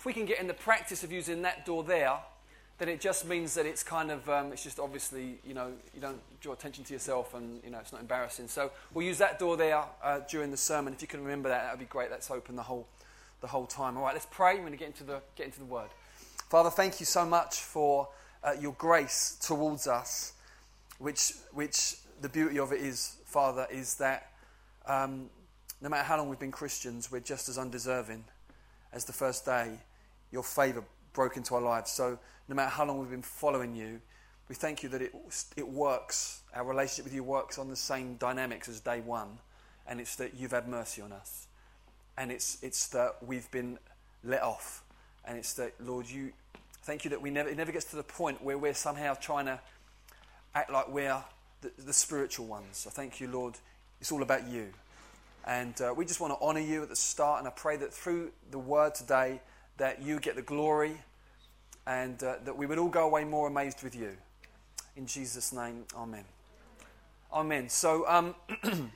if we can get in the practice of using that door there, then it just means that it's kind of, um, it's just obviously, you know, you don't draw attention to yourself and, you know, it's not embarrassing. So we'll use that door there uh, during the sermon. If you can remember that, that would be great. Let's open the whole, the whole time. All right, let's pray. We're going to get into the, get into the word. Father, thank you so much for uh, your grace towards us, which, which the beauty of it is, Father, is that um, no matter how long we've been Christians, we're just as undeserving as the first day your favour broke into our lives. So no matter how long we've been following you, we thank you that it, it works. Our relationship with you works on the same dynamics as day one. And it's that you've had mercy on us. And it's, it's that we've been let off. And it's that, Lord, you thank you that we never, it never gets to the point where we're somehow trying to act like we're the, the spiritual ones. So thank you, Lord. It's all about you. And uh, we just want to honour you at the start. And I pray that through the word today, that you get the glory and uh, that we would all go away more amazed with you. In Jesus' name, amen. Amen. So, um,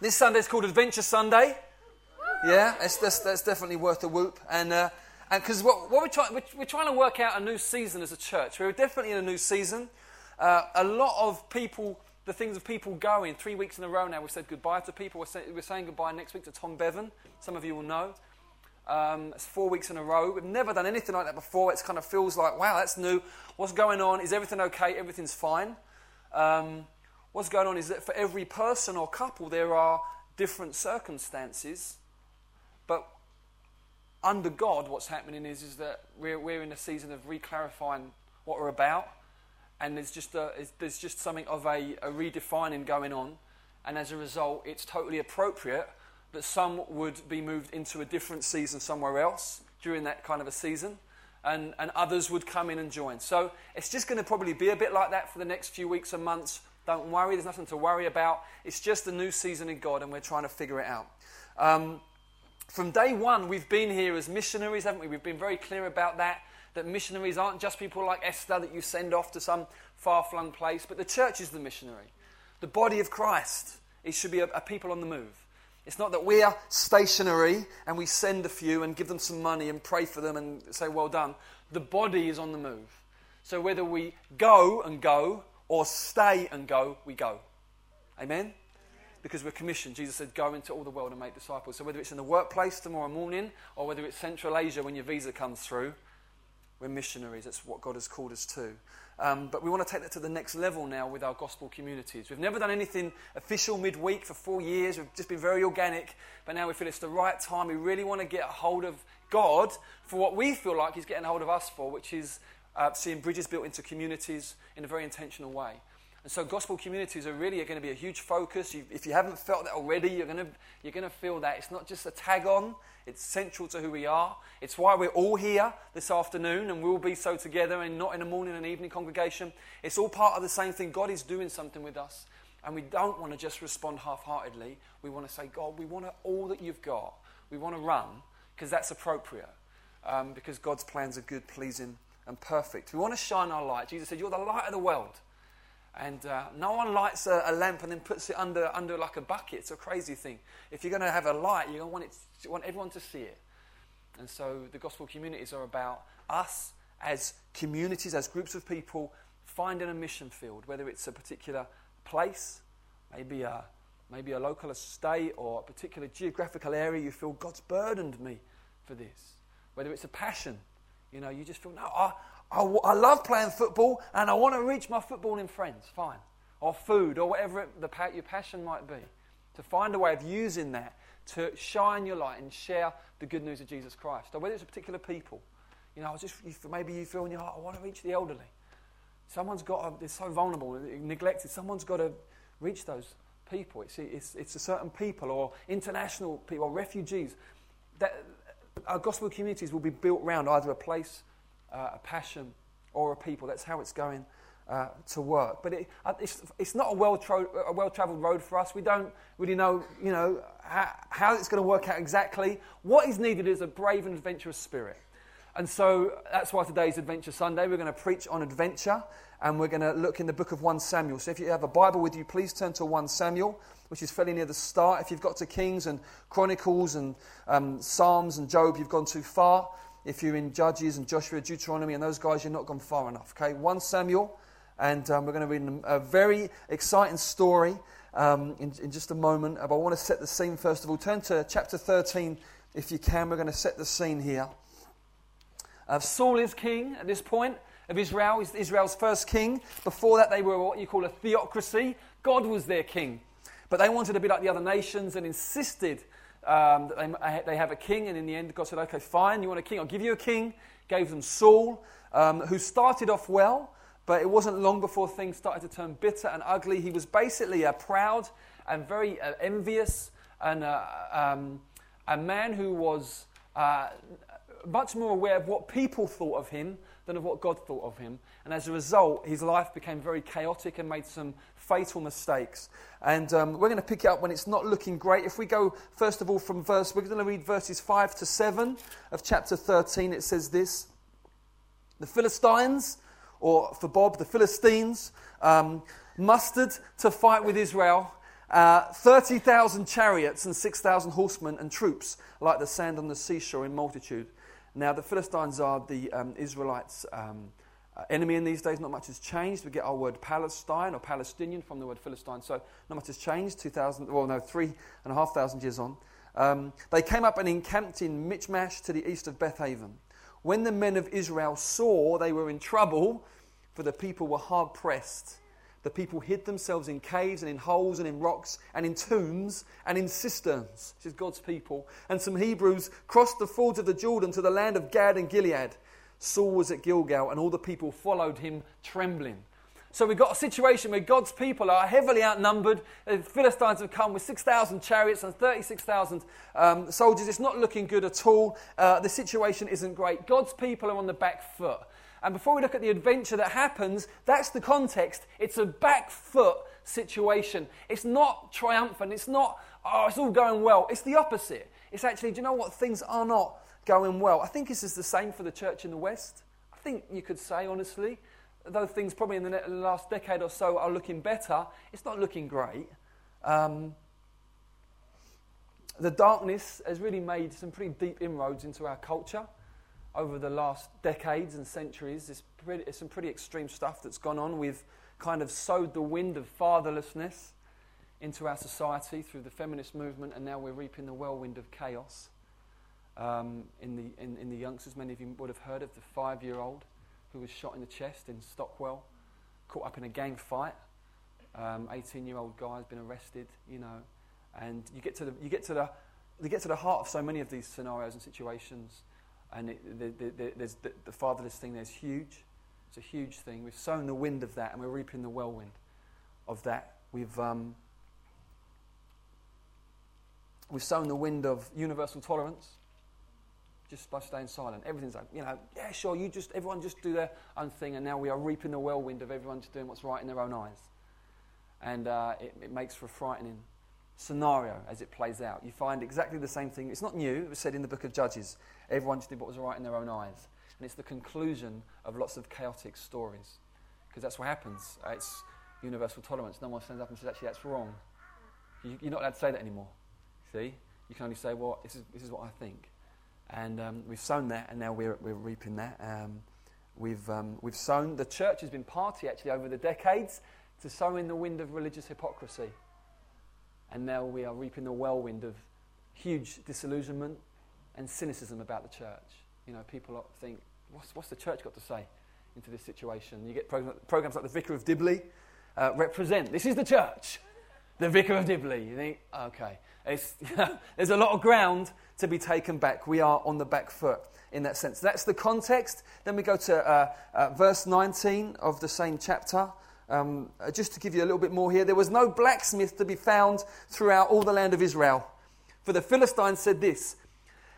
this Sunday is called Adventure Sunday. Yeah, that's, that's, that's definitely worth a whoop. And uh, because what, what we're, trying, we're, we're, trying to work out a new season as a church. We're definitely in a new season. Uh, a lot of people, the things of people going, three weeks in a row now, we've said goodbye to people. We're, say, we're saying goodbye next week to Tom Bevan. Some of you will know. Um, it's four weeks in a row. We've never done anything like that before. It kind of feels like, wow, that's new. What's going on? Is everything okay? Everything's fine. Um, what's going on is that for every person or couple, there are different circumstances. But under God, what's happening is, is that we're, we're in a season of reclarifying what we're about. And there's just, a, there's just something of a, a redefining going on. And as a result, it's totally appropriate that some would be moved into a different season somewhere else during that kind of a season, and, and others would come in and join. So it's just going to probably be a bit like that for the next few weeks and months. Don't worry, there's nothing to worry about. It's just a new season in God, and we're trying to figure it out. Um, from day one, we've been here as missionaries, haven't we? We've been very clear about that. That missionaries aren't just people like Esther that you send off to some far flung place, but the church is the missionary. The body of Christ, it should be a, a people on the move. It's not that we are stationary and we send a few and give them some money and pray for them and say, well done. The body is on the move. So whether we go and go or stay and go, we go. Amen? Because we're commissioned. Jesus said, go into all the world and make disciples. So whether it's in the workplace tomorrow morning or whether it's Central Asia when your visa comes through, we're missionaries. That's what God has called us to. Um, but we want to take that to the next level now with our gospel communities. We've never done anything official midweek for four years. We've just been very organic. But now we feel it's the right time. We really want to get a hold of God for what we feel like He's getting a hold of us for, which is uh, seeing bridges built into communities in a very intentional way. And so, gospel communities are really going to be a huge focus. You, if you haven't felt that already, you're going, to, you're going to feel that. It's not just a tag on, it's central to who we are. It's why we're all here this afternoon, and we'll be so together and not in a morning and evening congregation. It's all part of the same thing. God is doing something with us, and we don't want to just respond half heartedly. We want to say, God, we want all that you've got. We want to run because that's appropriate, um, because God's plans are good, pleasing, and perfect. We want to shine our light. Jesus said, You're the light of the world. And uh, no one lights a, a, lamp and then puts it under, under like a bucket. It's a crazy thing. If you're going to have a light, you're going to want, it, you want everyone to see it. And so the gospel communities are about us as communities, as groups of people, finding a mission field, whether it's a particular place, maybe a, maybe a local estate or a particular geographical area, you feel God's burdened me for this. Whether it's a passion, you know, you just feel, no, I, I, I love playing football and I want to reach my footballing friends, fine. Or food, or whatever it, the, your passion might be. To find a way of using that to shine your light and share the good news of Jesus Christ. Or whether it's a particular people. You know, just maybe you feel in your heart, I want to reach the elderly. Someone's got to, they're so vulnerable, neglected. Someone's got to reach those people. It's, it's, it's a certain people or international people or refugees. That, our gospel communities will be built around either a place uh, a passion, or a people. That's how it's going uh, to work. But it, uh, it's, it's not a well a well travelled road for us. We don't really know, you know, how, how it's going to work out exactly. What is needed is a brave and adventurous spirit. And so that's why today's Adventure Sunday. We're going to preach on adventure and we're going to look in the book of 1 Samuel. So if you have a Bible with you, please turn to 1 Samuel, which is fairly near the start. If you've got to Kings and Chronicles and um, Psalms and Job, you've gone too far. if you're in Judges and Joshua, Deuteronomy, and those guys, you're not gone far enough. Okay, 1 Samuel, and um, we're going to read a very exciting story um, in, in, just a moment. But I want to set the scene first of all. Turn to chapter 13 if you can. We're going to set the scene here. Uh, Saul is king at this point of Israel. He's Israel's first king. Before that, they were what you call a theocracy. God was their king. But they wanted to be like the other nations and insisted um, that they, they have a king. And in the end, God said, okay, fine, you want a king? I'll give you a king. Gave them Saul, um, who started off well, but it wasn't long before things started to turn bitter and ugly. He was basically a proud and very uh, envious and uh, um, a man who was uh, much more aware of what people thought of him than of what God thought of him. And as a result, his life became very chaotic and made some fatal mistakes. And um, we're going to pick it up when it's not looking great. If we go, first of all, from verse, we're going to read verses 5 to 7 of chapter 13. It says this The Philistines, or for Bob, the Philistines, um, mustered to fight with Israel. Uh, 30,000 chariots and 6,000 horsemen and troops, like the sand on the seashore in multitude. Now, the Philistines are the um, Israelites' um, uh, enemy in these days. Not much has changed. We get our word Palestine or Palestinian from the word Philistine. So, not much has changed. 2,000, well, no, three and a half thousand years on. Um, they came up and encamped in Michmash to the east of Bethaven. When the men of Israel saw they were in trouble, for the people were hard pressed, the people hid themselves in caves and in holes and in rocks and in tombs and in cisterns. This is God's people. And some Hebrews crossed the fords of the Jordan to the land of Gad and Gilead. Saul was at Gilgal, and all the people followed him trembling. So we've got a situation where God's people are heavily outnumbered. The Philistines have come with 6,000 chariots and 36,000 um, soldiers. It's not looking good at all. Uh, the situation isn't great. God's people are on the back foot. And before we look at the adventure that happens, that's the context. It's a back foot situation. It's not triumphant. It's not, oh, it's all going well. It's the opposite. It's actually, do you know what? Things are not going well. I think this is the same for the church in the West. I think you could say, honestly, though things probably in the last decade or so are looking better, it's not looking great. Um, the darkness has really made some pretty deep inroads into our culture over the last decades and centuries. It's, pretty, some pretty extreme stuff that's gone on. We've kind of sowed the wind of fatherlessness into our society through the feminist movement, and now we're reaping the whirlwind of chaos um, in, the, in, in the youngsters. Many of you would have heard of the five year old who was shot in the chest in Stockwell, caught up in a gang fight. 18 um, year old guy has been arrested, you know, and you get to the, you get to the, you get to the heart of so many of these scenarios and situations and it, the, the, the, the, fatherless thing there's huge. It's a huge thing. We've sown the wind of that, and we're reaping the whirlwind of that. We've um, we've sown the wind of universal tolerance just by staying silent. Everything's like, you know, yeah, sure, you just everyone just do their own thing, and now we are reaping the whirlwind of everyone just doing what's right in their own eyes, and uh, it, it makes for a frightening scenario as it plays out. You find exactly the same thing. It's not new, it was said in the book of Judges. Everyone just did what was right in their own eyes. And it's the conclusion of lots of chaotic stories. Because that's what happens. Uh, it's universal tolerance. No one stands up and says, actually, that's wrong. You, are not allowed to say that anymore. See? You can only say, well, this is, this is what I think. And um, we've sown that, and now we're, we're reaping that. Um, we've, um, we've sown, the church has been party actually over the decades to sow in the wind of religious hypocrisy and now we are reaping the whirlwind of huge disillusionment and cynicism about the church. You know, people think, what's, what's the church got to say into this situation? You get program, programs like the Vicar of Dibley uh, represent. This is the church, the Vicar of Dibley. You think, okay, there's a lot of ground to be taken back. We are on the back foot in that sense. That's the context. Then we go to uh, uh, verse 19 of the same chapter. Um, uh, just to give you a little bit more here, there was no blacksmith to be found throughout all the land of Israel. For the Philistines said this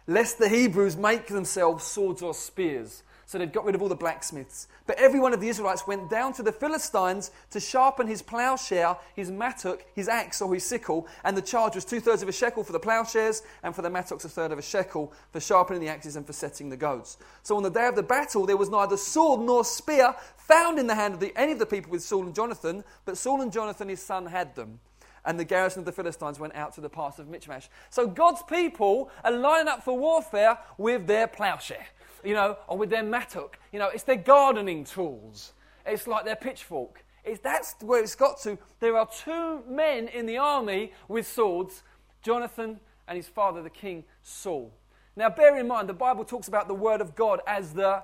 Lest the Hebrews make themselves swords or spears. So they'd got rid of all the blacksmiths. But every one of the Israelites went down to the Philistines to sharpen his plowshare, his mattock, his axe, or his sickle. And the charge was two thirds of a shekel for the plowshares, and for the mattocks, a third of a shekel for sharpening the axes and for setting the goads. So on the day of the battle, there was neither sword nor spear found in the hand of the, any of the people with Saul and Jonathan, but Saul and Jonathan, his son, had them and the garrison of the Philistines went out to the pass of Michmash. So God's people are lining up for warfare with their plowshare you know, or with their mattock. You know, it's their gardening tools. It's like their pitchfork. It's, that's where it's got to. There are two men in the army with swords Jonathan and his father, the king Saul. Now, bear in mind, the Bible talks about the word of God as the,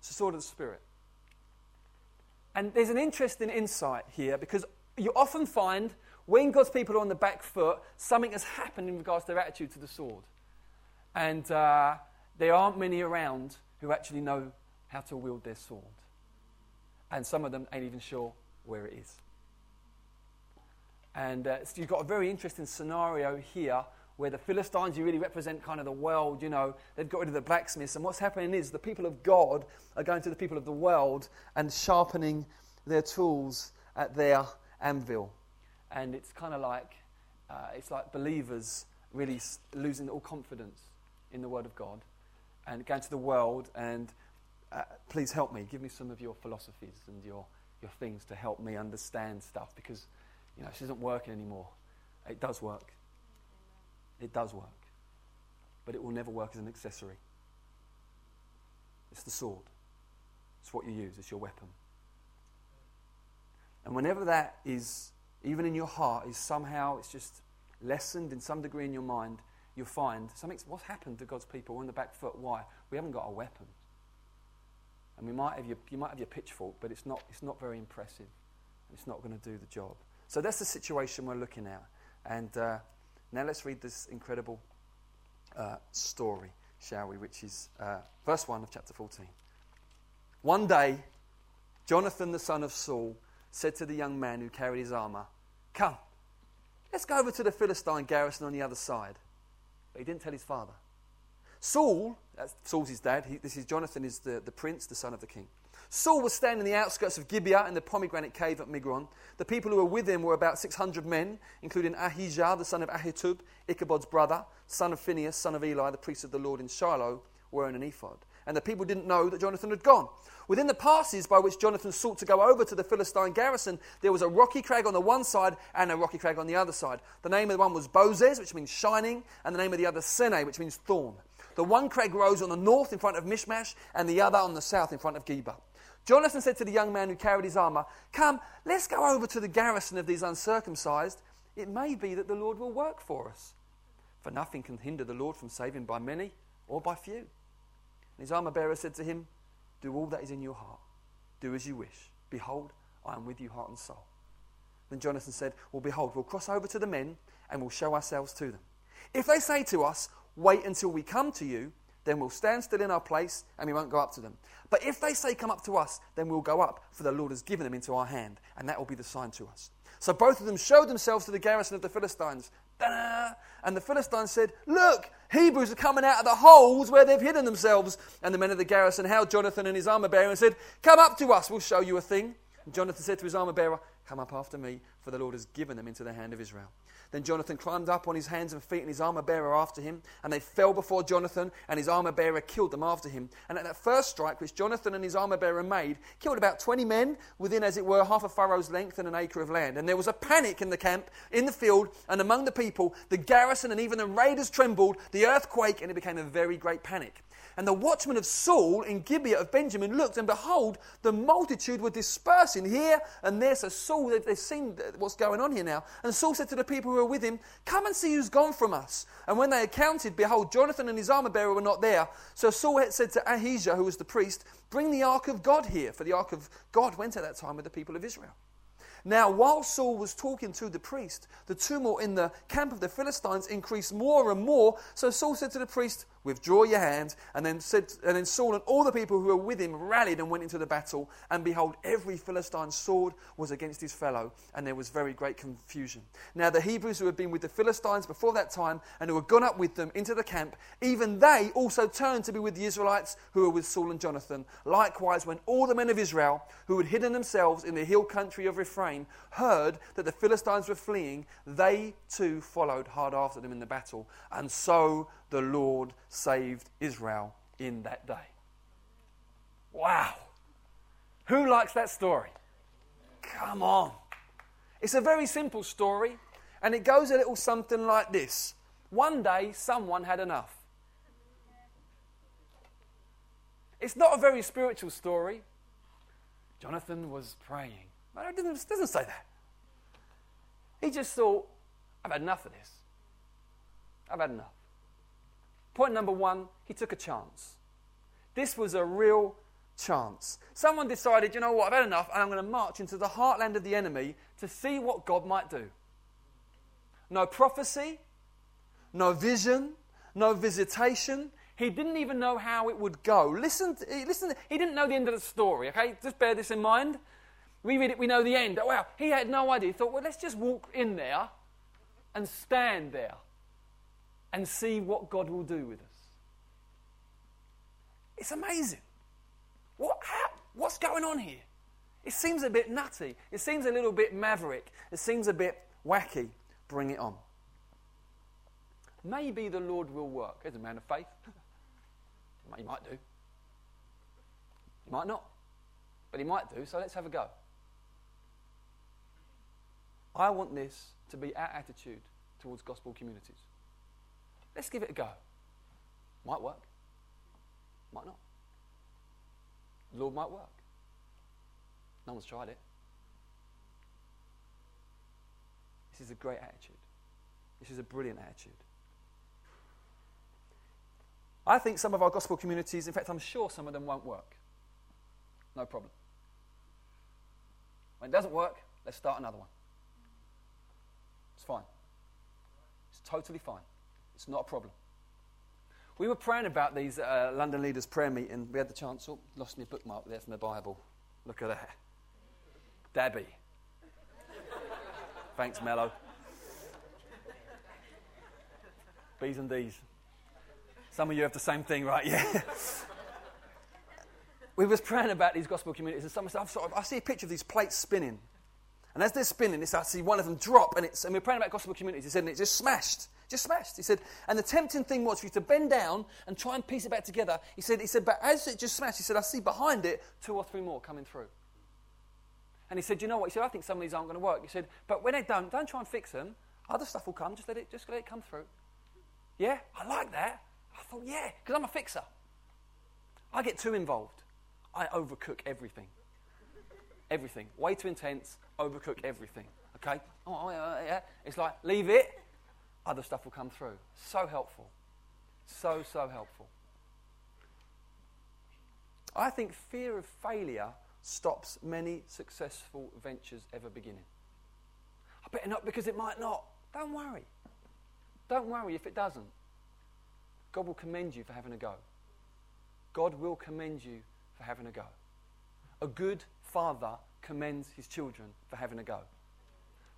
sword of the Spirit. And there's an interesting insight here because you often find when God's people are on the back foot, something has happened in regards to their attitude to the sword. And uh, there aren't many around who actually know how to wield their sword. And some of them ain't even sure where it is. And uh, so you've got a very interesting scenario here where the Philistines, you really represent kind of the world, you know, they've got rid of the blacksmiths. And what's happening is the people of God are going to the people of the world and sharpening their tools at their anvil. And it's kind of like, uh, it's like believers really losing all confidence in the Word of God and going to the world and uh, please help me. Give me some of your philosophies and your, your things to help me understand stuff because, you know, this isn't working anymore. It does work. It does work. But it will never work as an accessory. It's the sword. It's what you use, it's your weapon. And whenever that is, even in your heart, is somehow, it's just lessened in some degree in your mind, you'll find something's what's happened to God's people. We're on the back foot. Why? We haven't got a weapon. And we might have your, you might have your pitchfork, but it's not, it's not very impressive. And it's not going to do the job. So that's the situation we're looking at. And uh, now let's read this incredible uh, story, shall we, which is uh, verse 1 of chapter 14. One day, Jonathan the son of Saul said to the young man who carried his armor, Come, let's go over to the Philistine garrison on the other side. But he didn't tell his father. Saul, Saul's his dad, he, this is Jonathan, is the, the prince, the son of the king. Saul was standing in the outskirts of Gibeah in the pomegranate cave at Migron. The people who were with him were about 600 men, including Ahijah, the son of Ahitub, Ichabod's brother, son of Phinehas, son of Eli, the priest of the Lord in Shiloh, wearing an ephod. And the people didn't know that Jonathan had gone. Within the passes by which Jonathan sought to go over to the Philistine garrison, there was a rocky crag on the one side and a rocky crag on the other side. The name of the one was Bozez, which means shining, and the name of the other Seneh, which means thorn. The one crag rose on the north in front of Michmash, and the other on the south in front of Geba. Jonathan said to the young man who carried his armor, Come, let's go over to the garrison of these uncircumcised. It may be that the Lord will work for us. For nothing can hinder the Lord from saving by many or by few. And his armor bearer said to him, Do all that is in your heart. Do as you wish. Behold, I am with you, heart and soul. Then Jonathan said, Well, behold, we'll cross over to the men and we'll show ourselves to them. If they say to us, Wait until we come to you, then we'll stand still in our place and we won't go up to them. But if they say, Come up to us, then we'll go up, for the Lord has given them into our hand, and that will be the sign to us. So both of them showed themselves to the garrison of the Philistines. Ta-da! And the Philistines said, Look, Hebrews are coming out of the holes where they've hidden themselves. And the men of the garrison held Jonathan and his armor bearer and said, Come up to us, we'll show you a thing. And Jonathan said to his armor bearer, Come up after me, for the Lord has given them into the hand of Israel. Then Jonathan climbed up on his hands and feet, and his armor bearer after him. And they fell before Jonathan, and his armor bearer killed them after him. And at that first strike, which Jonathan and his armor bearer made, killed about 20 men within, as it were, half a furrow's length and an acre of land. And there was a panic in the camp, in the field, and among the people. The garrison and even the raiders trembled, the earthquake, and it became a very great panic. And the watchmen of Saul in Gibeah of Benjamin looked, and behold, the multitude were dispersing here and there. So Saul, they've, they've seen what's going on here now. And Saul said to the people who were with him, Come and see who's gone from us. And when they had counted, behold, Jonathan and his armor bearer were not there. So Saul had said to Ahijah, who was the priest, Bring the ark of God here, for the ark of God went at that time with the people of Israel. Now, while Saul was talking to the priest, the tumult in the camp of the Philistines increased more and more. So Saul said to the priest, Withdraw your hand. And then, said, and then Saul and all the people who were with him rallied and went into the battle. And behold, every Philistine's sword was against his fellow, and there was very great confusion. Now, the Hebrews who had been with the Philistines before that time and who had gone up with them into the camp, even they also turned to be with the Israelites who were with Saul and Jonathan. Likewise, when all the men of Israel who had hidden themselves in the hill country of Heard that the Philistines were fleeing, they too followed hard after them in the battle. And so the Lord saved Israel in that day. Wow. Who likes that story? Come on. It's a very simple story, and it goes a little something like this One day, someone had enough. It's not a very spiritual story. Jonathan was praying. But it doesn't, doesn't say that. He just thought, I've had enough of this. I've had enough. Point number one, he took a chance. This was a real chance. Someone decided, you know what, I've had enough, and I'm going to march into the heartland of the enemy to see what God might do. No prophecy, no vision, no visitation. He didn't even know how it would go. Listen, listen. He didn't know the end of the story. Okay, just bear this in mind. We read it, we know the end. Oh, wow, he had no idea. He thought, well, let's just walk in there and stand there and see what God will do with us. It's amazing. What, how, what's going on here? It seems a bit nutty. It seems a little bit maverick. It seems a bit wacky. Bring it on. Maybe the Lord will work. As a man of faith. He might do. He might not. But he might do, so let's have a go. I want this to be our attitude towards gospel communities. Let's give it a go. Might work. Might not. Lord might work. No one's tried it. This is a great attitude. This is a brilliant attitude. I think some of our gospel communities, in fact, I'm sure some of them won't work. No problem. When it doesn't work, let's start another one. It's fine. It's totally fine. It's not a problem. We were praying about these uh, London Leaders prayer meeting. We had the chance. Oh, lost my bookmark there from the Bible. Look at that. Debbie. Thanks, Mello. B's and D's. Some of you have the same thing, right? Yeah. we was praying about these gospel communities, and someone said, of, I see a picture of these plates spinning. And as they're spinning, this I see one of them drop, and, it's, and we're praying about gospel communities. He said, and it just smashed. Just smashed. He said, and the tempting thing was for you to bend down and try and piece it back together. He said, he said, but as it just smashed, he said, I see behind it two or three more coming through. And he said, you know what? He said, I think some of these aren't going to work. He said, but when they don't, don't try and fix them. Other stuff will come. Just let it, just let it come through. Yeah, I like that. I thought, yeah, because I'm a fixer. I get too involved. I overcook everything. Everything. Way too intense, overcook everything. Okay? Oh, oh, oh, yeah. It's like, leave it, other stuff will come through. So helpful. So, so helpful. I think fear of failure stops many successful ventures ever beginning. I better not because it might not. Don't worry. Don't worry if it doesn't. God will commend you for having a go. God will commend you for having a go. A good father commends his children for having a go.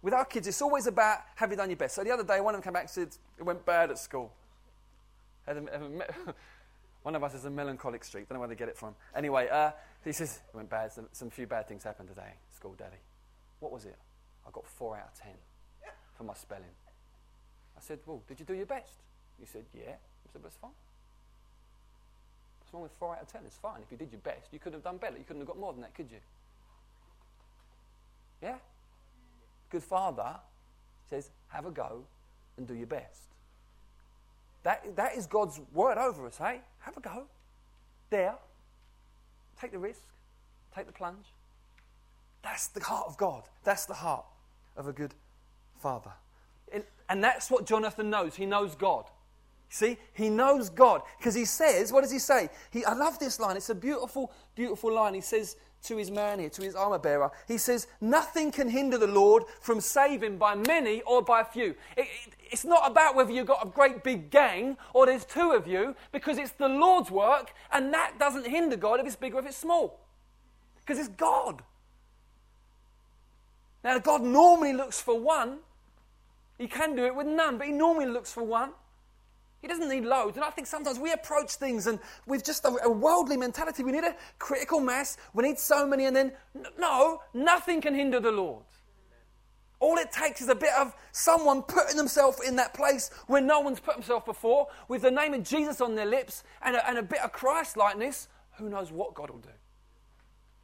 With our kids, it's always about have you done your best. So the other day, one of them came back and said, It went bad at school. one of us is a melancholic streak. Don't know where they get it from. Anyway, uh, he says, It went bad. Some, some few bad things happened today school, Daddy. What was it? I got four out of ten for my spelling. I said, Well, did you do your best? He said, Yeah I said, but it's fine. What's wrong with 4 out of 10? It's fine. If you did your best, you could have done better. You couldn't have got more than that, could you? Yeah? Good father says, have a go and do your best. That, that is God's word over us, hey? Have a go. Dare. Take the risk. Take the plunge. That's the heart of God. That's the heart of a good father. And that's what Jonathan knows. He knows God. See, he knows God because he says, what does he say? He, I love this line. It's a beautiful, beautiful line. He says to his man here, to his armor bearer, he says, Nothing can hinder the Lord from saving by many or by few. It, it, it's not about whether you've got a great big gang or there's two of you because it's the Lord's work and that doesn't hinder God if it's big or if it's small because it's God. Now, God normally looks for one. He can do it with none, but he normally looks for one. He doesn't need loads. And I think sometimes we approach things and with just a, a, worldly mentality. We need a critical mass. We need so many. And then, no, nothing can hinder the Lord. All it takes is a bit of someone putting themselves in that place where no one's put himself before, with the name of Jesus on their lips and a, and a bit of Christ likeness. Who knows what God will do?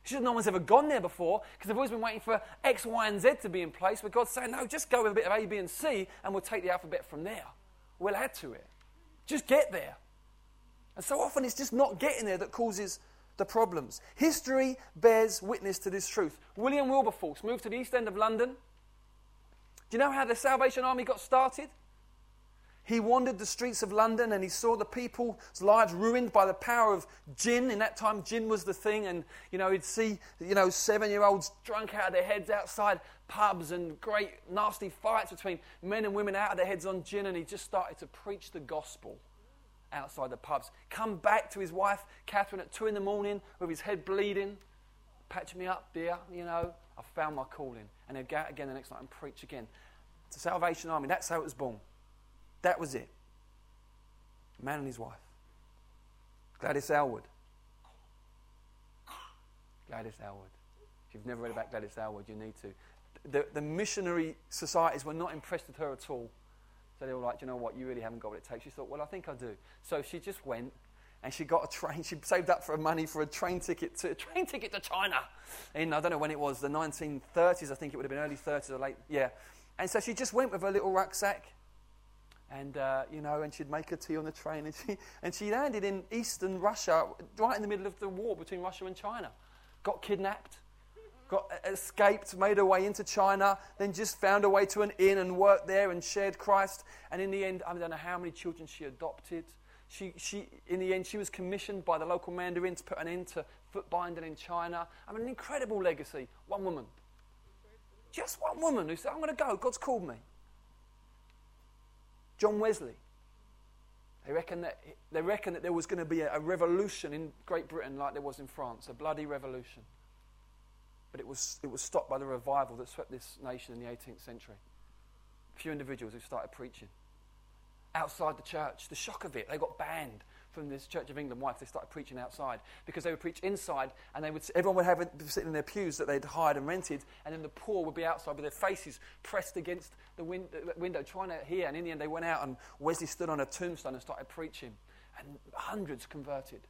Just no one's ever gone there before because they've always been waiting for X, Y, and Z to be in place. But God's saying, no, just go with a bit of A, B, and C, and we'll take the alphabet from there. We'll add to it. Just get there. And so often it's just not getting there that causes the problems. History bears witness to this truth. William Wilberforce moved to the east end of London. Do you know how the Salvation Army got started? He wandered the streets of London and he saw the people's lives ruined by the power of gin. In that time, gin was the thing, and you know he'd see you know seven-year-olds drunk out of their heads outside pubs and great nasty fights between men and women out of their heads on gin, and he just started to preach the gospel outside the pubs. Come back to his wife Catherine at two in the morning with his head bleeding. Patch me up, dear. You know I found my calling, and he'd go out again the next night and preach again. A Salvation Army. That's how it was born. That was it. A man and his wife. Gladys Aylward. Gladys Aylward. If you've never read about Gladys Aylward, you need to. The, the missionary societies were not impressed with her at all. So they were like, you know what, you really haven't got what it takes. She thought, well, I think I do. So she just went and she got a train. She saved up for money for a train ticket to a train ticket to China. In I don't know when it was, the 1930s. I think it would have been early 30s or late. Yeah. And so she just went with her little rucksack and uh, you know, and she'd make her tea on the train, and she and she landed in eastern Russia, right in the middle of the war between Russia and China. Got kidnapped, got escaped, made her way into China, then just found her way to an inn and worked there and shared Christ. And in the end, I don't know how many children she adopted. She, she, in the end, she was commissioned by the local mandarin to put an end to foot binding in China. I mean, an incredible legacy. One woman. Just one woman who said, I'm going to go. God's called me. John Wesley. They reckon that, they reckon that there was going to be a, a revolution in Great Britain like there was in France, a bloody revolution. But it was, it was stopped by the revival that swept this nation in the 18th century. A few individuals who started preaching. Outside the church, the shock of it, they got banned from this Church of England wife, they started preaching outside because they would preach inside and they would, everyone would have sitting in their pews that they'd hired and rented, and then the poor would be outside with their faces pressed against the, win- window trying to hear. And in the end, they went out and Wesley stood on a tombstone and started preaching, and hundreds converted.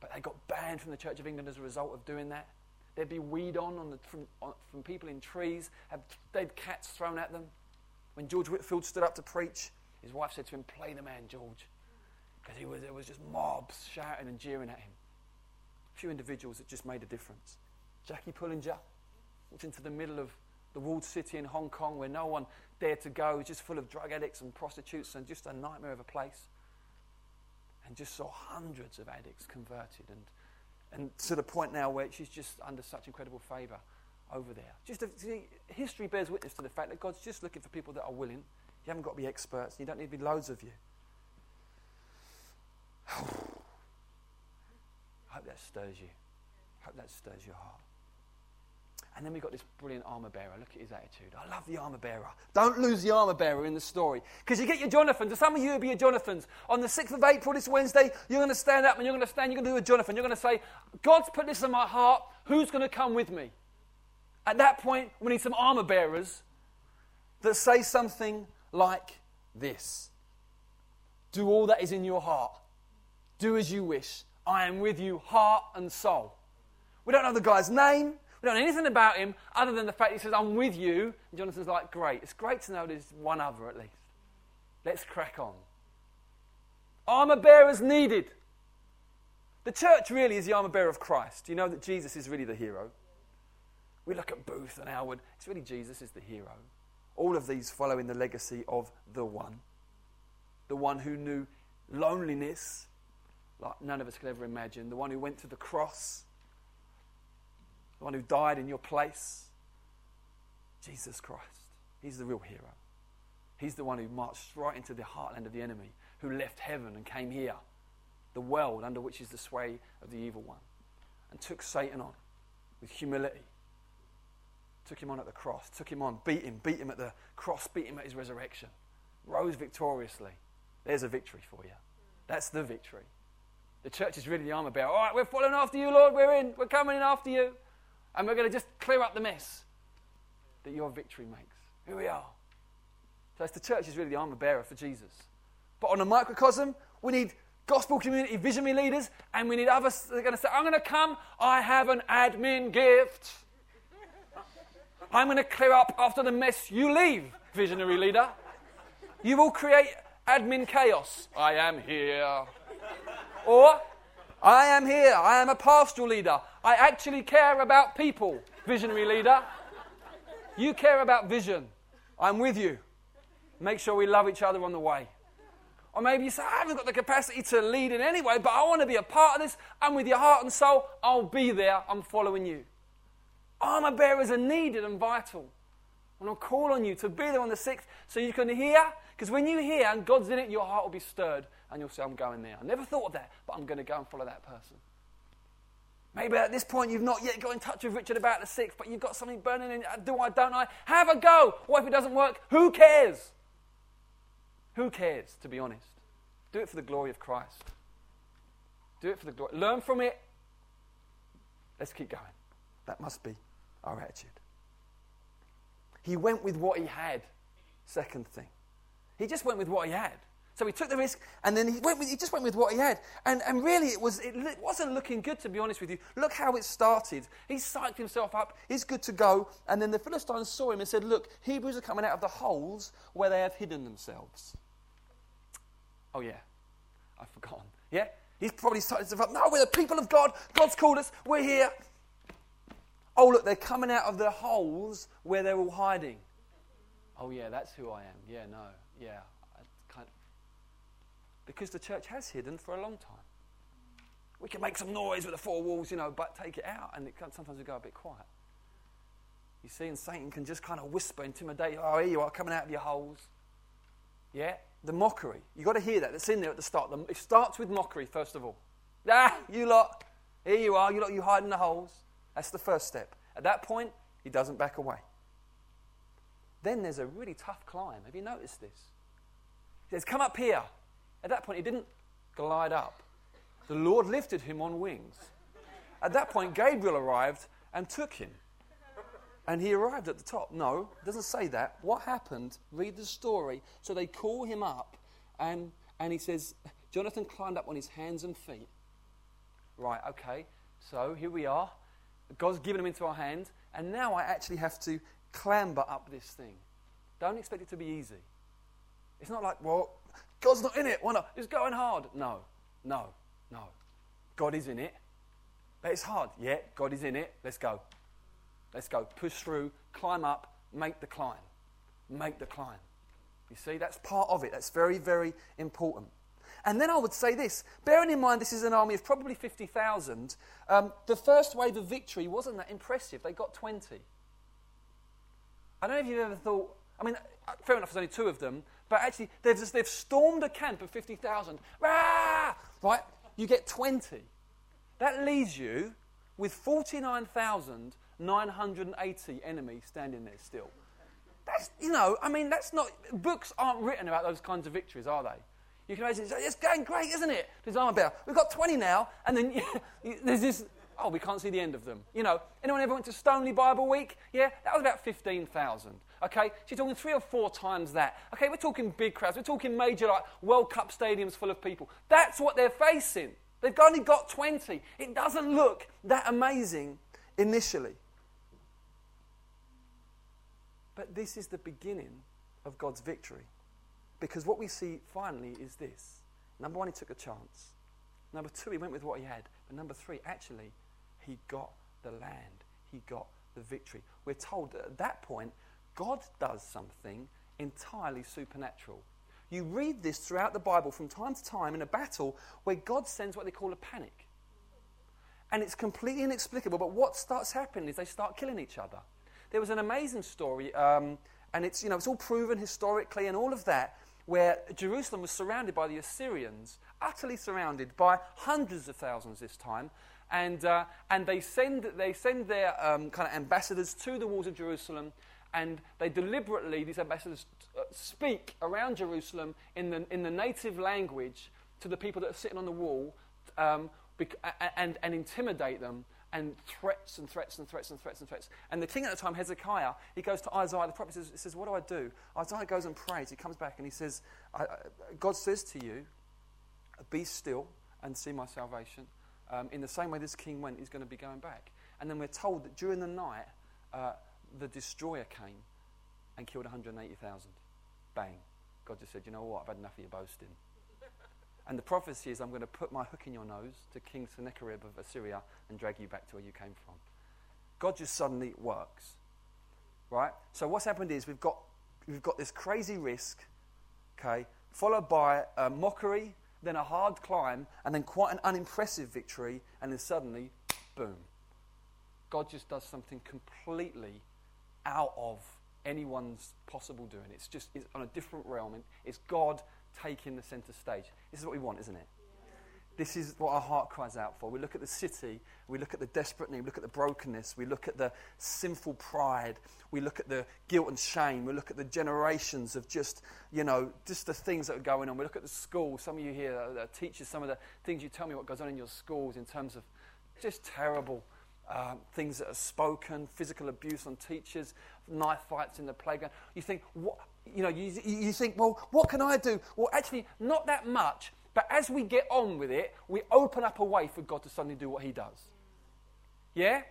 But they got banned from the Church of England as a result of doing that. There'd be weed on, on, the, from, on from people in trees, have dead cats thrown at them. When George Whitefield stood up to preach, his wife said to him, Play the man, George because he was, was just mobs shouting and jeering at him. A few individuals that just made a difference. Jackie Pullinger walked into the middle of the walled city in Hong Kong where no one dared to go. Just full of drug addicts and prostitutes and just a nightmare of a place. And just saw hundreds of addicts converted and, and to the point now where she's just under such incredible favour over there. Just see, history bears witness to the fact that God's just looking for people that are willing. You haven't got to be experts. You don't need to be loads of you. I hope that stirs you. I hope that stirs your heart. And then we've got this brilliant armor bearer. Look at his attitude. I love the armor bearer. Don't lose the armor bearer in the story. Because you get your Jonathans. And some of you will be your Jonathans. On the 6th of April, this Wednesday, you're going to stand up and you're going to stand, you're going to do a Jonathan. You're going to say, God's put this in my heart. Who's going to come with me? At that point, we need some armor bearers that say something like this Do all that is in your heart. Do as you wish. I am with you, heart and soul. We don't know the guy's name. We don't know anything about him other than the fact he says, I'm with you. And Jonathan's like, Great. It's great to know there's one other at least. Let's crack on. Armor bearers needed. The church really is the armor bearer of Christ. You know that Jesus is really the hero. We look at Booth and Aylward. It's really Jesus is the hero. All of these following the legacy of the one. The one who knew loneliness like none of us could ever imagine, the one who went to the cross, the one who died in your place, Jesus Christ. He's the real hero. He's the one who marched right into the heartland of the enemy, who left heaven and came here, the world under which is the sway of the evil one, and took Satan on with humility. Took him on at the cross, took him on, beat him, beat him at the cross, beat him at his resurrection, rose victoriously. There's a victory for you. That's the victory. The church is really the armor bearer. All right, we're following after you, Lord. We're in. We're coming in after you. And we're going to just clear up the mess that your victory makes. Here we are. So it's the church is really the armor bearer for Jesus. But on a microcosm, we need gospel community visionary leaders, and we need others that are going to say, I'm going to come, I have an admin gift. I'm going to clear up after the mess you leave, visionary leader. You will create admin chaos. I am here. Or, I am here. I am a pastoral leader. I actually care about people, visionary leader. You care about vision. I'm with you. Make sure we love each other on the way. Or maybe you say, I haven't got the capacity to lead in any way, but I want to be a part of this. I'm with your heart and soul. I'll be there. I'm following you. Armor bearers are needed and vital. And I'll call on you to be there on the 6th so you can hear. Because when you hear and God's in it, your heart will be stirred and you'll say, I'm going there. I never thought of that, but I'm going to go and follow that person. Maybe at this point you've not yet got in touch with Richard about the 6th, but you've got something burning in. You. Do I, don't I? Have a go. What if it doesn't work? Who cares? Who cares, to be honest? Do it for the glory of Christ. Do it for the glory. Learn from it. Let's keep going. That must be our attitude. He went with what he had. Second thing. He just went with what he had. So he took the risk and then he, went with, he just went with what he had. And, and really, it, was, it wasn't looking good, to be honest with you. Look how it started. He psyched himself up. He's good to go. And then the Philistines saw him and said, Look, Hebrews are coming out of the holes where they have hidden themselves. Oh, yeah. I've forgotten. Yeah? He's probably started to No, we're the people of God. God's called us. We're here. Oh, look, they're coming out of the holes where they're all hiding. Oh, yeah, that's who I am. Yeah, no. Yeah. Because the church has hidden for a long time. We can make some noise with the four walls, you know, but take it out, and it can, sometimes we go a bit quiet. You see, and Satan can just kind of whisper, intimidate. Oh, here you are, coming out of your holes. Yeah? The mockery. You've got to hear that. That's in there at the start. It starts with mockery, first of all. Ah, you lot. Here you are. You lot, you hide in the holes. That's the first step. At that point, he doesn't back away. Then there's a really tough climb. Have you noticed this? He says, Come up here. At that point, he didn't glide up. The Lord lifted him on wings. At that point, Gabriel arrived and took him. And he arrived at the top. No, it doesn't say that. What happened? Read the story. So they call him up, and, and he says, Jonathan climbed up on his hands and feet. Right, okay. So here we are. God's given him into our hands, and now I actually have to clamber up this thing. Don't expect it to be easy. It's not like, well, God's not in it. Why not? It's going hard. No, no, no. God is in it. But it's hard. Yeah, God is in it. Let's go. Let's go. Push through, climb up, make the climb. Make the climb. You see, that's part of it. That's very, very important. And then I would say this bearing in mind this is an army of probably 50,000, um, the first wave of victory wasn't that impressive. They got 20. I don't know if you've ever thought, I mean, uh, fair enough, there's only two of them, but actually, they've, just, they've stormed a camp of 50,000. Ah! Right? You get 20. That leaves you with 49,980 enemies standing there still. That's, you know, I mean, that's not, books aren't written about those kinds of victories, are they? You can imagine, it's going great, isn't it? This armor. We've got 20 now, and then there's this Oh, we can't see the end of them. You know, anyone ever went to Stoneleigh Bible Week? Yeah, that was about 15,000. Okay, you're talking three or four times that. Okay, we're talking big crowds. We're talking major, like, World Cup stadiums full of people. That's what they're facing. They've only got 20. It doesn't look that amazing initially. But this is the beginning of God's victory. Because what we see finally is this. Number one, he took a chance. Number two, he went with what he had. But number three, actually, he got the land, he got the victory. We're told that at that point, God does something entirely supernatural. You read this throughout the Bible from time to time in a battle where God sends what they call a panic. And it's completely inexplicable, but what starts happening is they start killing each other. There was an amazing story, um, and it's, you know, it's all proven historically and all of that, where Jerusalem was surrounded by the Assyrians, utterly surrounded by hundreds of thousands this time, and, uh, and they, send, they send their um, kind of ambassadors to the walls of Jerusalem, and they deliberately, these ambassadors, uh, speak around Jerusalem in the, in the native language to the people that are sitting on the wall um, and, and intimidate them and threats and threats and threats and threats and threats. And the king at the time, Hezekiah, he goes to Isaiah, the prophet says, says What do I do? Isaiah goes and prays. He comes back and he says, God says to you, Be still and see my salvation. Um, in the same way this king went, he's going to be going back. And then we're told that during the night, uh, the destroyer came and killed 180,000. Bang. God just said, You know what? I've had enough of your boasting. And the prophecy is, I'm going to put my hook in your nose to King Sennacherib of Assyria and drag you back to where you came from. God just suddenly works. Right? So what's happened is we've got, we've got this crazy risk, okay, followed by a mockery, then a hard climb, and then quite an unimpressive victory, and then suddenly, boom. God just does something completely out of anyone's possible doing. It's just it's on a different realm. It's God taking the center stage. This is what we want, isn't it? This is what our heart cries out for. We look at the city, we look at the desperate need, we look at the brokenness, we look at the sinful pride, we look at the guilt and shame, we look at the generations of just, you know, just the things that are going on. We look at the schools. Some of you here are teachers, some of the things you tell me what goes on in your schools in terms of just terrible uh, things that are spoken, physical abuse on teachers, knife fights in the playground. You think, what, you know, you, you think, well, what can I do? Well, actually, not that much but as we get on with it, we open up a way for God to suddenly do what He does. Yeah?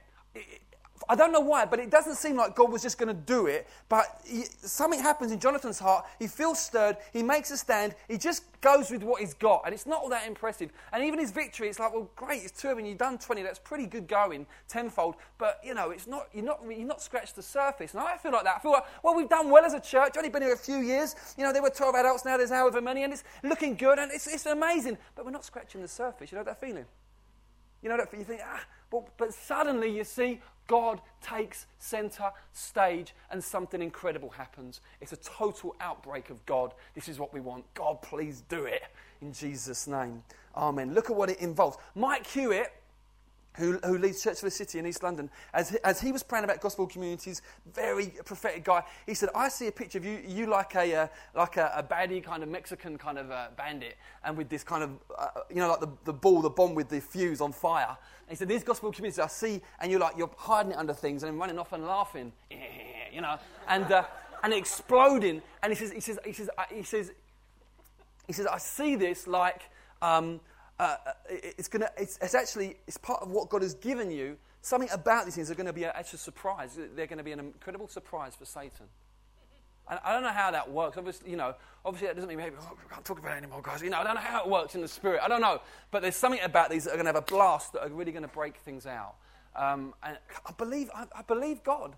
I don't know why, but it doesn't seem like God was just going to do it. But he, something happens in Jonathan's heart. He feels stirred. He makes a stand. He just goes with what he's got. And it's not all that impressive. And even his victory, it's like, well, great, it's two of them. You've done 20. That's pretty good going, tenfold. But, you know, it's not, you're, not, you're not scratched the surface. And I feel like that. I feel like, well, we've done well as a church. Only been here a few years. You know, there were 12 adults. Now there's however many. And it's looking good. And it's, it's amazing. But we're not scratching the surface. You know that feeling? You know that you think, ah, but, but suddenly you see God takes center stage and something incredible happens. It's a total outbreak of God. This is what we want. God, please do it in Jesus' name. Amen. Look at what it involves. Mike Hewitt who, who, leads Church for the City in East London, as he, as he was praying about gospel communities, very prophetic guy, he said, I see a picture of you, you like a, uh, like a, a baddie kind of Mexican kind of uh, bandit, and with this kind of, uh, you know, like the, the ball, the bomb with the fuse on fire. And he said, these gospel communities I see, and you're like, you're hiding it under things and running off and laughing, you know, and, uh, and exploding. And he says, he says, he says, uh, he says, he says, I see this like, um, uh, uh it's, gonna, it's, it's, actually it's part of what God has given you. Something about these things are going to be actually surprise. They're going to be an incredible surprise for Satan. And I don't know how that works. Obviously, you know, obviously that doesn't mean maybe oh, I can't talk about it anymore, guys. You know, I don't know how it works in the spirit. I don't know, but there's something about these that are going to have a blast that are really going to break things out. Um, and I believe, I, I, believe God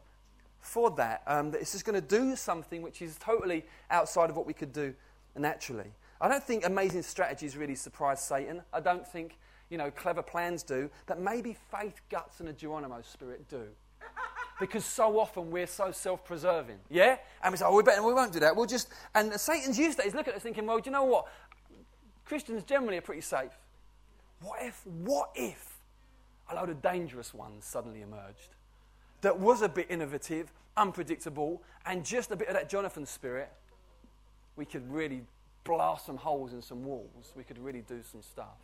for that. Um, that it's just going to do something which is totally outside of what we could do naturally. I don't think amazing strategies really surprise Satan. I don't think, you know, clever plans do. But maybe faith, guts, and a Geronimo spirit do. Because so often we're so self preserving. Yeah? And we say, oh, we better, we won't do that. We'll just. And Satan's used that. He's looking at us thinking, well, do you know what? Christians generally are pretty safe. What if, what if a load of dangerous ones suddenly emerged that was a bit innovative, unpredictable, and just a bit of that Jonathan spirit? We could really blast some holes in some walls, we could really do some stuff.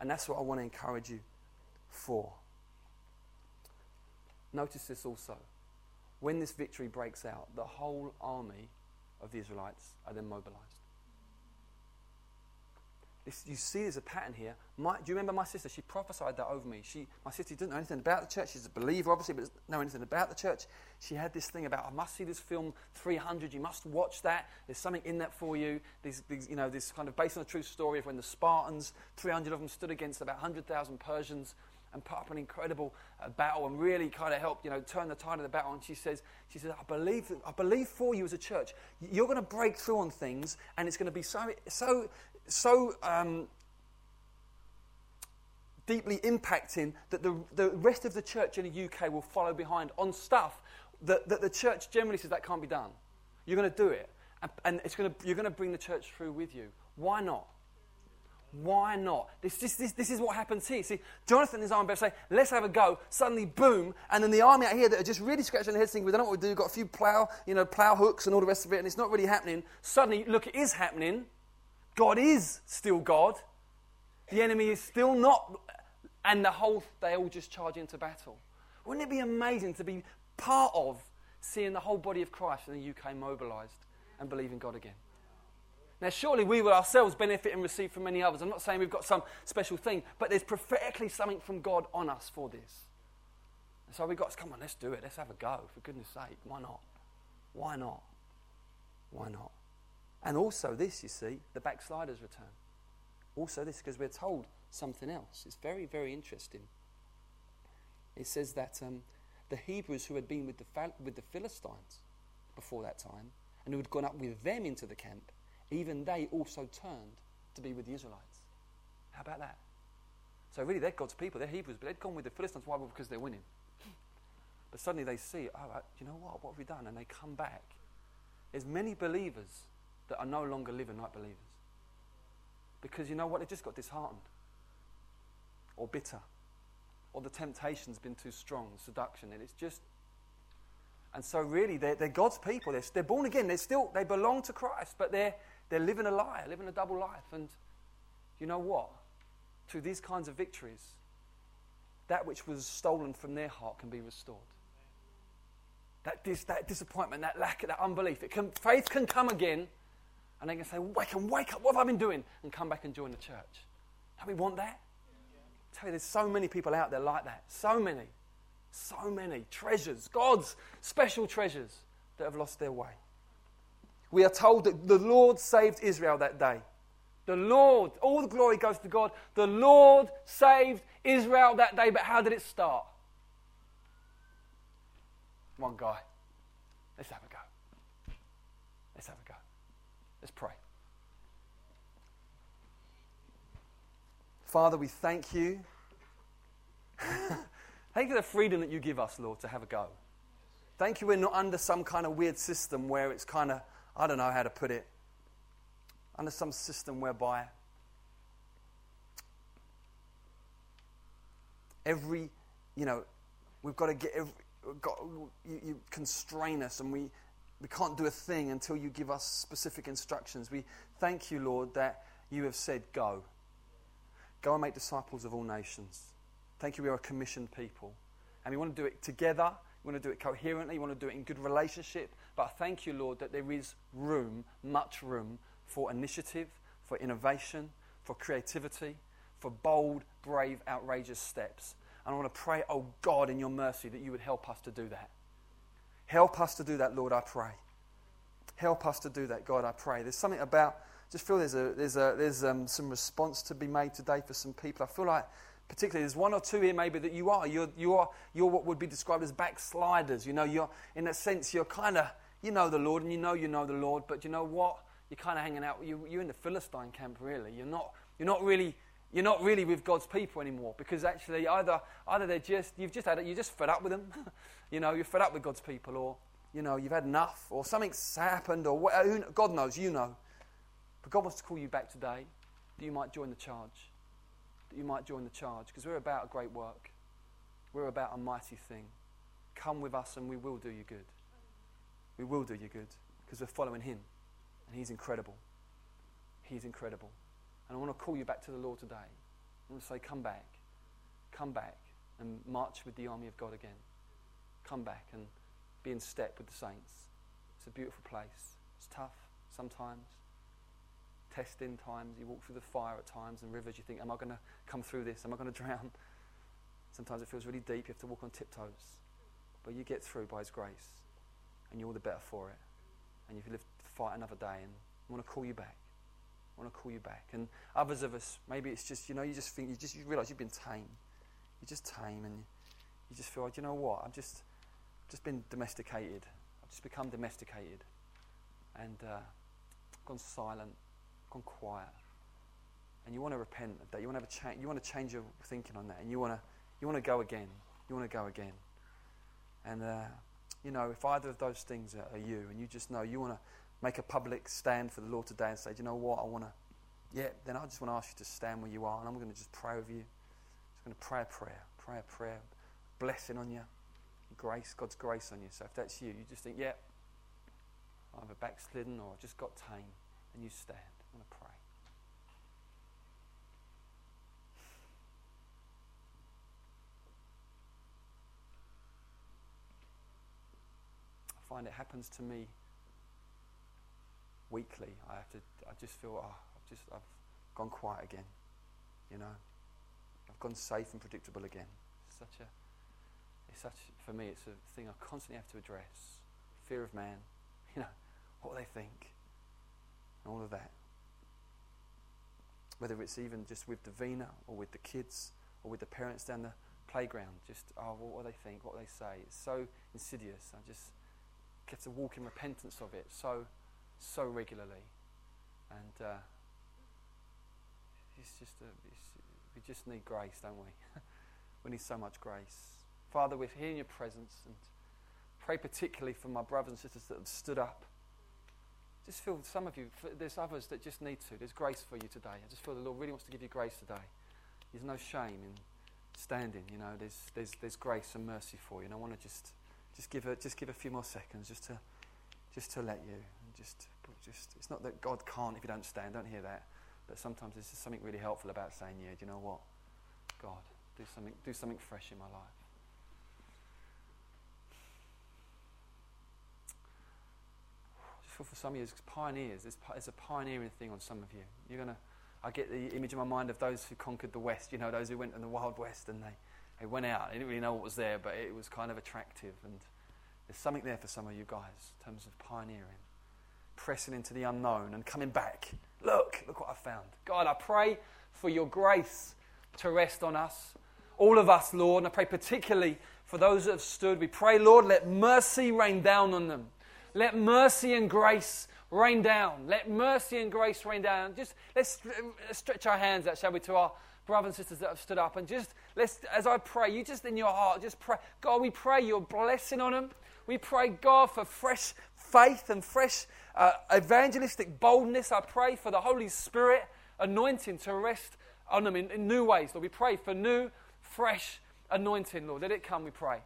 And that's what I want to encourage you for. Notice this also. When this victory breaks out, the whole army of the Israelites are then mobilized. You see there's a pattern here. My, do you remember my sister? She prophesied that over me. She, my sister didn't know anything about the church. She's a believer, obviously, but doesn't know anything about the church. She had this thing about, I must see this film 300. You must watch that. There's something in that for you. These, these, you know, this kind of based on a true story of when the Spartans, 300 of them, stood against about 100,000 Persians and put up an incredible uh, battle and really kind of helped, you know, turn the tide of the battle. And she says, she says, I believe, I believe for you as a church, you're going to break through on things, and it's going to be so, so so um, deeply impacting that the, the rest of the church in the UK will follow behind on stuff that, that the church generally says that can't be done. You're going to do it. And, and it's to, you're going to bring the church through with you. Why not? Why not? This, this, this, this is what happens here. See, Jonathan is army bearer say, let's have a go. Suddenly, boom, and then the army out here that are just really scratching their heads thinking, we don't know what we do. We've got a few plow, you know, plow hooks and all the rest of it, and it's not really happening. Suddenly, look, it is happening. God is still God. The enemy is still not. And the whole, they all just charge into battle. Wouldn't it be amazing to be part of seeing the whole body of Christ in the UK mobilized and believe in God again? Now, surely we will ourselves benefit and receive from many others. I'm not saying we've got some special thing, but there's prophetically something from God on us for this. And so we've got to come on, let's do it. Let's have a go, for goodness sake. Why not? Why not? Why not? And also, this, you see, the backsliders return. Also, this because we're told something else. It's very, very interesting. It says that um, the Hebrews who had been with the, with the Philistines before that time and who had gone up with them into the camp, even they also turned to be with the Israelites. How about that? So, really, they're God's people. They're Hebrews, but they'd gone with the Philistines. Why? Because they're winning. But suddenly they see, oh, uh, you know what? What have we done? And they come back. There's many believers that are no longer living like believers. Because you know what? They just got disheartened or bitter or the temptation's been too strong, seduction, and it's just. And so, really, they're, they're God's people. They're, they're born again. They're still, they belong to Christ, but they're, they're living a lie, living a double life. And you know what? Through these kinds of victories, that which was stolen from their heart can be restored. That, dis, that disappointment, that lack, that unbelief, it can, faith can come again, and they can say, "Wake and wake up! What have I been doing?" and come back and join the church. Don't we want that? tell you, there's so many people out there like that. So many. So many. Treasures. God's special treasures that have lost their way. We are told that the Lord saved Israel that day. The Lord, all the glory goes to God. The Lord saved Israel that day, but how did it start? One guy. Let's have a go. Let's have a go. Let's pray. Father, we thank you. thank you for the freedom that you give us, Lord, to have a go. Thank you we're not under some kind of weird system where it's kind of, I don't know how to put it, under some system whereby every, you know, we've got to get, every, got, you, you constrain us and we, we can't do a thing until you give us specific instructions. We thank you, Lord, that you have said go. Go and make disciples of all nations. Thank you, we are a commissioned people. And we want to do it together. We want to do it coherently. We want to do it in good relationship. But thank you, Lord, that there is room, much room, for initiative, for innovation, for creativity, for bold, brave, outrageous steps. And I want to pray, oh God, in your mercy, that you would help us to do that. Help us to do that, Lord, I pray. Help us to do that, God, I pray. There's something about just feel there's, a, there's, a, there's um, some response to be made today for some people. I feel like, particularly, there's one or two here maybe that you are. You're, you are, you're what would be described as backsliders. You know, you're, in a sense, you're kind of, you know the Lord and you know you know the Lord, but you know what? You're kind of hanging out. You, you're in the Philistine camp, really. You're not, you're not really. You're not really with God's people anymore because actually either, either they're just you've just had it, you're just fed up with them, you know you're fed up with God's people, or you know you've had enough, or something's happened, or what, God knows, you know, but God wants to call you back today that you might join the charge. That you might join the charge because we're about a great work. We're about a mighty thing. Come with us and we will do you good. We will do you good because we're following Him and He's incredible. He's incredible. And I want to call you back to the Lord today. I want to say, come back. Come back and march with the army of God again. Come back and be in step with the saints. It's a beautiful place. It's tough sometimes testing times. You walk through the fire at times and rivers. You think, am I going to come through this? Am I going to drown? Sometimes it feels really deep. You have to walk on tiptoes. But you get through by His grace. And you're all the better for it. And you can live to fight another day. And I want to call you back. I want to call you back. And others of us, maybe it's just, you know, you just think, you just you realize you've been tame. You're just tame and you just feel like, you know what, I've just, just been domesticated. I've just become domesticated. And uh, gone silent gone quiet. And you want to repent of that. You want to have a change. You want to change your thinking on that, and you want to you want to go again. You want to go again. And uh, you know, if either of those things are, are, you, and you just know you want to make a public stand for the Lord today and say, you know what, I want to, yeah, then I just want to ask you to stand where you are, and I'm going to just pray with you. I'm just going to pray a prayer, pray a prayer, blessing on you, grace, God's grace on you. So if that's you, you just think, yeah, I've a backslidden or I've just got tame, and you stand. I'm going to pray. Find it happens to me weekly. I have to. I just feel. Oh, I've just. I've gone quiet again. You know. I've gone safe and predictable again. Such a. It's such. For me, it's a thing I constantly have to address. Fear of man. You know, what they think, and all of that. whether it's even just with Davina or with the kids or with the parents down the playground. Just, oh, what do they think? What do they say? It's so insidious. I just get to walk in repentance of it so, so regularly. And uh, it's just a, it's, we just need grace, don't we? we need so much grace. Father, we're here in your presence and pray particularly for my brothers and sisters that have stood up. Just feel some of you, there's others that just need to. There's grace for you today. I just feel the Lord really wants to give you grace today. There's no shame in standing, you know, there's, there's, there's grace and mercy for you. And I want to just, just, give a, just give a few more seconds just to, just to let you. Just, just, it's not that God can't if you don't stand, don't hear that. But sometimes there's just something really helpful about saying, yeah, do you know what? God, do something, do something fresh in my life. Just for some of you pioneers, there's, there's a pioneering thing on some of you. You're going to I get the image in my mind of those who conquered the West, you know, those who went in the Wild West and they, they went out. I didn't really know what was there, but it was kind of attractive. And there's something there for some of you guys in terms of pioneering, pressing into the unknown and coming back. Look, look what I found. God, I pray for your grace to rest on us, all of us, Lord. And I pray particularly for those that have stood. We pray, Lord, let mercy rain down on them. Let mercy and grace rain down. Let mercy and grace rain down. Just let's stretch our hands out, shall we, to our brothers and sisters that have stood up. And just let's, as I pray, you just in your heart, just pray. God, we pray your blessing on them. We pray, God, for fresh faith and fresh uh, evangelistic boldness. I pray for the Holy Spirit anointing to rest on them in, in new ways. Lord, we pray for new, fresh anointing, Lord. Let it come, we pray.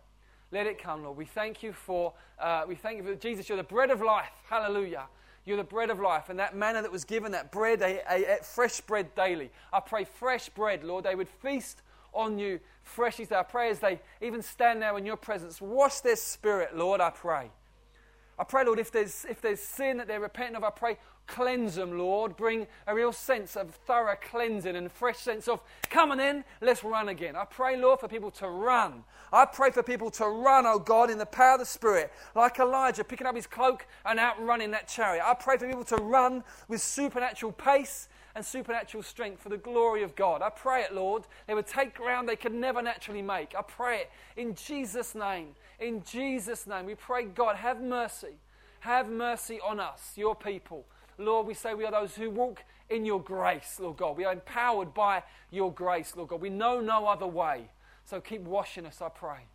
Let it come, Lord. We thank you for, uh, we thank you for Jesus. You're the bread of life. Hallelujah. You're the bread of life. And that manna that was given, that bread, they ate fresh bread daily. I pray fresh bread, Lord. They would feast on you fresh as I pray as they even stand there in your presence. Wash their spirit, Lord, I pray. I pray, Lord, if there's, if there's sin that they're repenting of, I pray, cleanse them, Lord. Bring a real sense of thorough cleansing and fresh sense of, coming in, let's run again. I pray, Lord, for people to run. I pray for people to run, oh God, in the power of the Spirit, like Elijah picking up his cloak and outrunning that chariot. I pray for people to run with supernatural pace and supernatural strength for the glory of God. I pray it, Lord. They would take ground they could never naturally make. I pray it in Jesus' name. In Jesus' name. We pray, God, have mercy. Have mercy on us, your people. Lord, we say we are those who walk in your grace, Lord God. We are empowered by your grace, Lord God. We know no other way. So keep washing us, I pray.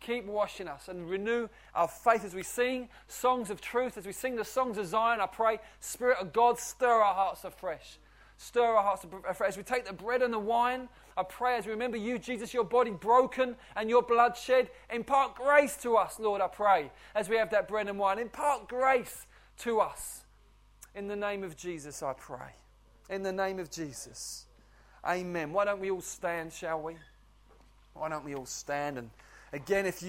Keep washing us and renew our faith as we sing songs of truth, as we sing the songs of Zion. I pray, Spirit of God, stir our hearts afresh. Stir our hearts afresh. As we take the bread and the wine, I pray as we remember you, Jesus, your body broken and your blood shed. Impart grace to us, Lord, I pray, as we have that bread and wine. Impart grace to us. In the name of Jesus, I pray. In the name of Jesus. Amen. Why don't we all stand, shall we? Why don't we all stand? And again, if you